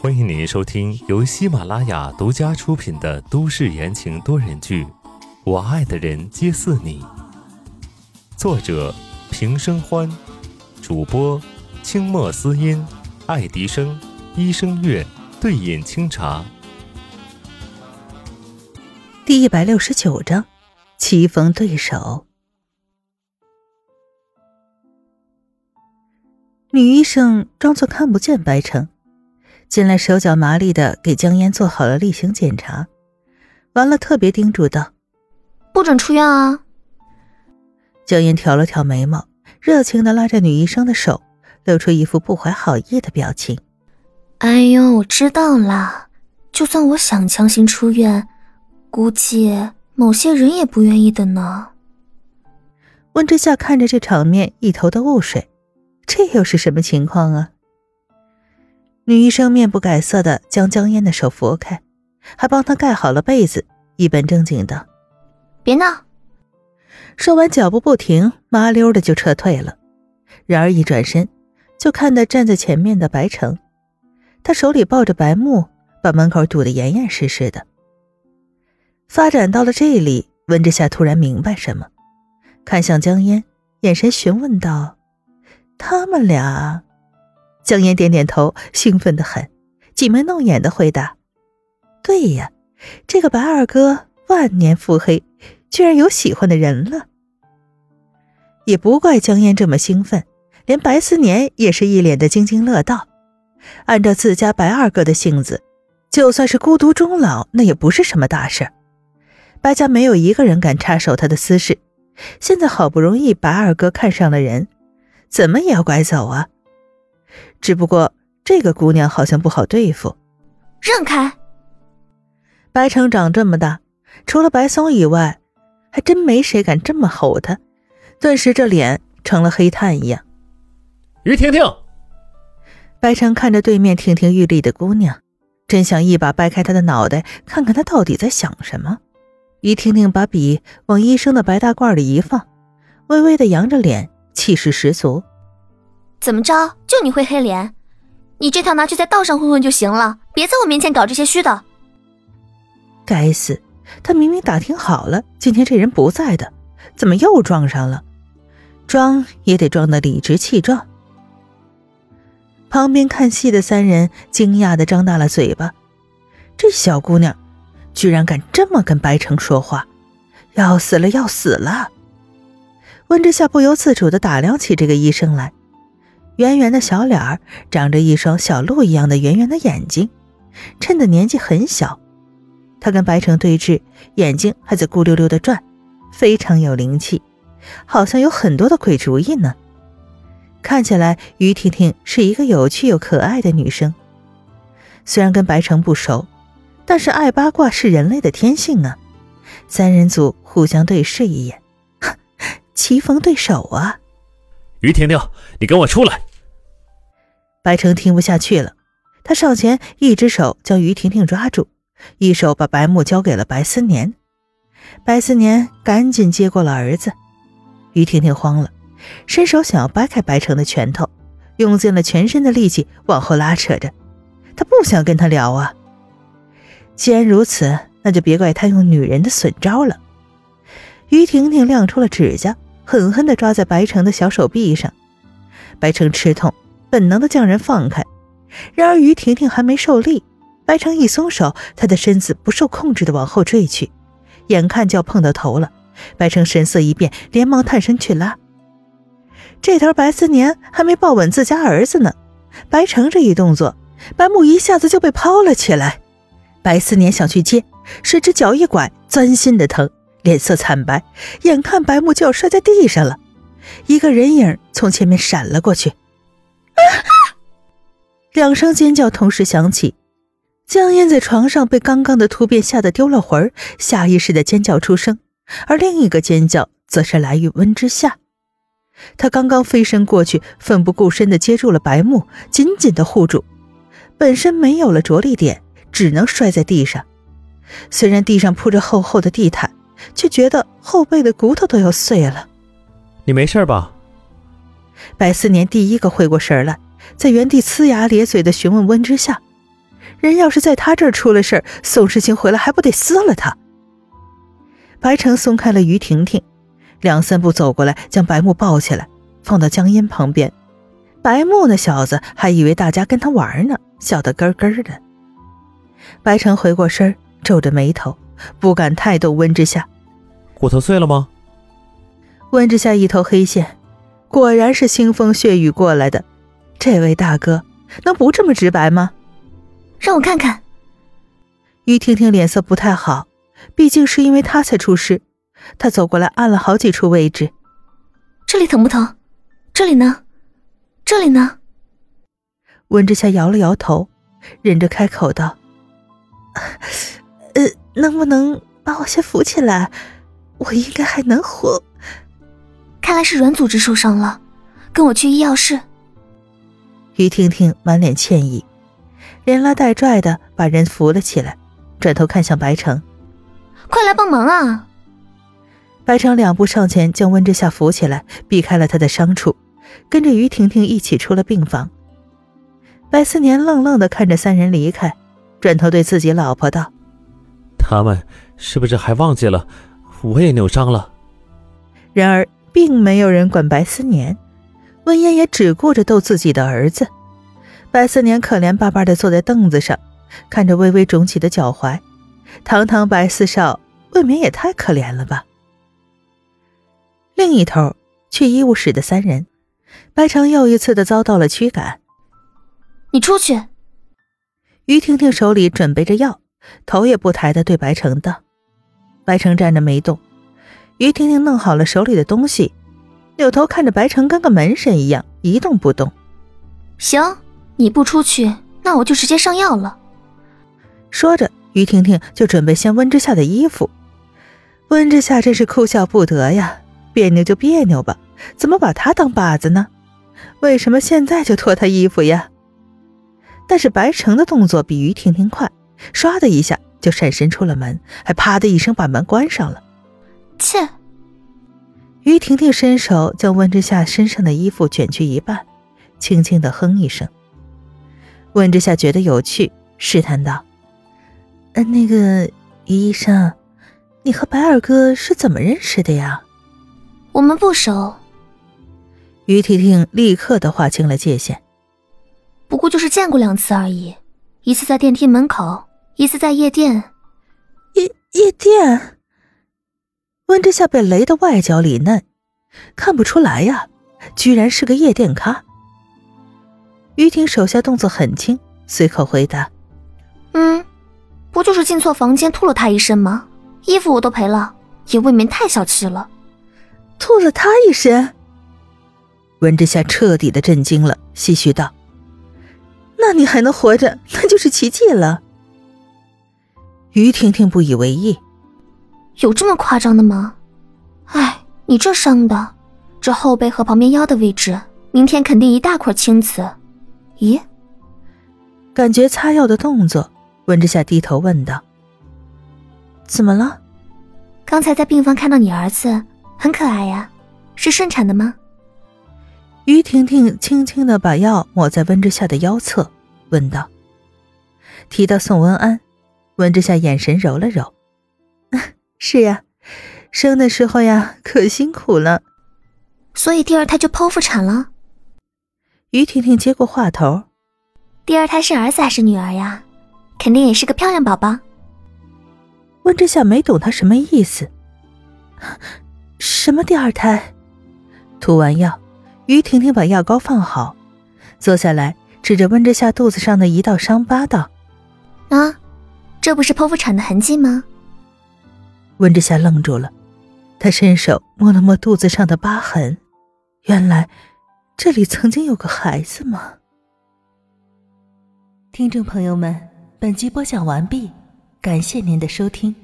欢迎您收听由喜马拉雅独家出品的都市言情多人剧《我爱的人皆似你》，作者平生欢，主播清墨思音、爱迪生、一生月、对饮清茶。第一百六十九章，棋逢对手。女医生装作看不见白城。进来，手脚麻利的给江烟做好了例行检查，完了特别叮嘱道：“不准出院啊！”江烟挑了挑眉毛，热情的拉着女医生的手，露出一副不怀好意的表情。“哎呦，我知道啦，就算我想强行出院，估计某些人也不愿意的呢。”温之夏看着这场面，一头的雾水，这又是什么情况啊？女医生面不改色的将江烟的手拂开，还帮她盖好了被子，一本正经的：“别闹。”说完，脚步不停，麻溜的就撤退了。然而一转身，就看到站在前面的白城，他手里抱着白木，把门口堵得严严实实的。发展到了这里，温之夏突然明白什么，看向江烟，眼神询问道：“他们俩？”江烟点点头，兴奋的很，挤眉弄眼的回答：“对呀，这个白二哥万年腹黑，居然有喜欢的人了。也不怪江烟这么兴奋，连白思年也是一脸的津津乐道。按照自家白二哥的性子，就算是孤独终老，那也不是什么大事白家没有一个人敢插手他的私事，现在好不容易白二哥看上了人，怎么也要拐走啊！”只不过这个姑娘好像不好对付，让开！白城长这么大，除了白松以外，还真没谁敢这么吼他。顿时这脸成了黑炭一样。于婷婷，白城看着对面亭亭玉立的姑娘，真想一把掰开她的脑袋，看看她到底在想什么。于婷婷把笔往医生的白大褂里一放，微微的扬着脸，气势十足。怎么着？就你会黑脸？你这套拿去在道上混混就行了，别在我面前搞这些虚的。该死，他明明打听好了，今天这人不在的，怎么又撞上了？装也得装的理直气壮。旁边看戏的三人惊讶的张大了嘴巴，这小姑娘居然敢这么跟白城说话，要死了，要死了！温之夏不由自主的打量起这个医生来。圆圆的小脸儿，长着一双小鹿一样的圆圆的眼睛，衬得年纪很小。他跟白城对峙，眼睛还在咕溜溜的转，非常有灵气，好像有很多的鬼主意呢。看起来于婷婷是一个有趣又可爱的女生。虽然跟白城不熟，但是爱八卦是人类的天性啊。三人组互相对视一眼，棋逢对手啊。于婷婷，你跟我出来！白城听不下去了，他上前，一只手将于婷婷抓住，一手把白木交给了白思年。白思年赶紧接过了儿子。于婷婷慌了，伸手想要掰开白城的拳头，用尽了全身的力气往后拉扯着。他不想跟他聊啊。既然如此，那就别怪他用女人的损招了。于婷婷亮出了指甲。狠狠地抓在白城的小手臂上，白城吃痛，本能的将人放开。然而于婷婷还没受力，白城一松手，他的身子不受控制的往后坠去，眼看就要碰到头了。白城神色一变，连忙探身去拉。这头白思年还没抱稳自家儿子呢，白城这一动作，白木一下子就被抛了起来。白思年想去接，谁知脚一拐，钻心的疼。脸色惨白，眼看白木就要摔在地上了，一个人影从前面闪了过去，两声尖叫同时响起。江燕在床上被刚刚的突变吓得丢了魂下意识的尖叫出声，而另一个尖叫则是来于温之夏。他刚刚飞身过去，奋不顾身的接住了白木，紧紧的护住，本身没有了着力点，只能摔在地上。虽然地上铺着厚厚的地毯。却觉得后背的骨头都要碎了。你没事吧？白思年第一个回过神来，在原地呲牙咧嘴的询问温之夏：“人要是在他这儿出了事儿，宋时清回来还不得撕了他？”白城松开了于婷婷，两三步走过来，将白木抱起来，放到江阴旁边。白木那小子还以为大家跟他玩呢，笑得咯咯的。白城回过身，皱着眉头，不敢太逗温之夏。骨头碎了吗？温之夏一头黑线，果然是腥风血雨过来的。这位大哥能不这么直白吗？让我看看。于婷婷脸色不太好，毕竟是因为她才出事。她走过来按了好几处位置。这里疼不疼？这里呢？这里呢？温之夏摇了摇头，忍着开口道：“呃，能不能把我先扶起来？我应该还能活。”看来是软组织受伤了，跟我去医药室。于婷婷满脸歉意，连拉带拽的把人扶了起来，转头看向白城：“快来帮忙啊！”白城两步上前，将温之夏扶起来，避开了他的伤处，跟着于婷婷一起出了病房。白思年愣愣的看着三人离开，转头对自己老婆道：“他们是不是还忘记了我也扭伤了？”然而。并没有人管白思年，温嫣也只顾着逗自己的儿子。白思年可怜巴巴的坐在凳子上，看着微微肿起的脚踝，堂堂白四少未免也太可怜了吧。另一头，去医务室的三人，白城又一次的遭到了驱赶。你出去。于婷婷手里准备着药，头也不抬的对白城道：“白城站着没动。”于婷婷弄好了手里的东西，扭头看着白城，跟个门神一样一动不动。行，你不出去，那我就直接上药了。说着，于婷婷就准备掀温之夏的衣服。温之夏真是哭笑不得呀，别扭就别扭吧，怎么把他当靶子呢？为什么现在就脱他衣服呀？但是白城的动作比于婷婷快，唰的一下就闪身出了门，还啪的一声把门关上了。切！于婷婷伸手将温之夏身上的衣服卷去一半，轻轻的哼一声。温之夏觉得有趣，试探道：“嗯，那个于医生，你和白二哥是怎么认识的呀？”“我们不熟。”于婷婷立刻的划清了界限。“不过就是见过两次而已，一次在电梯门口，一次在夜店。”“夜夜店？”温之夏被雷的外焦里嫩，看不出来呀，居然是个夜店咖。于婷手下动作很轻，随口回答：“嗯，不就是进错房间吐了他一身吗？衣服我都赔了，也未免太小气了。吐了他一身？”温之夏彻底的震惊了，唏嘘道：“那你还能活着，那就是奇迹了。”于婷婷不以为意。有这么夸张的吗？哎，你这伤的，这后背和旁边腰的位置，明天肯定一大块青紫。咦？感觉擦药的动作，温之夏低头问道：“怎么了？刚才在病房看到你儿子，很可爱呀，是顺产的吗？”于婷婷轻轻的把药抹在温之夏的腰侧，问道：“提到宋文安，温之夏眼神揉了揉。”是呀，生的时候呀，可辛苦了，所以第二胎就剖腹产了。于婷婷接过话头，第二胎是儿子还是女儿呀？肯定也是个漂亮宝宝。温之夏没懂他什么意思，什么第二胎？涂完药，于婷婷把药膏放好，坐下来，指着温之夏肚子上的一道伤疤道：“啊，这不是剖腹产的痕迹吗？”温之夏愣住了，他伸手摸了摸肚子上的疤痕，原来这里曾经有个孩子吗？听众朋友们，本集播讲完毕，感谢您的收听。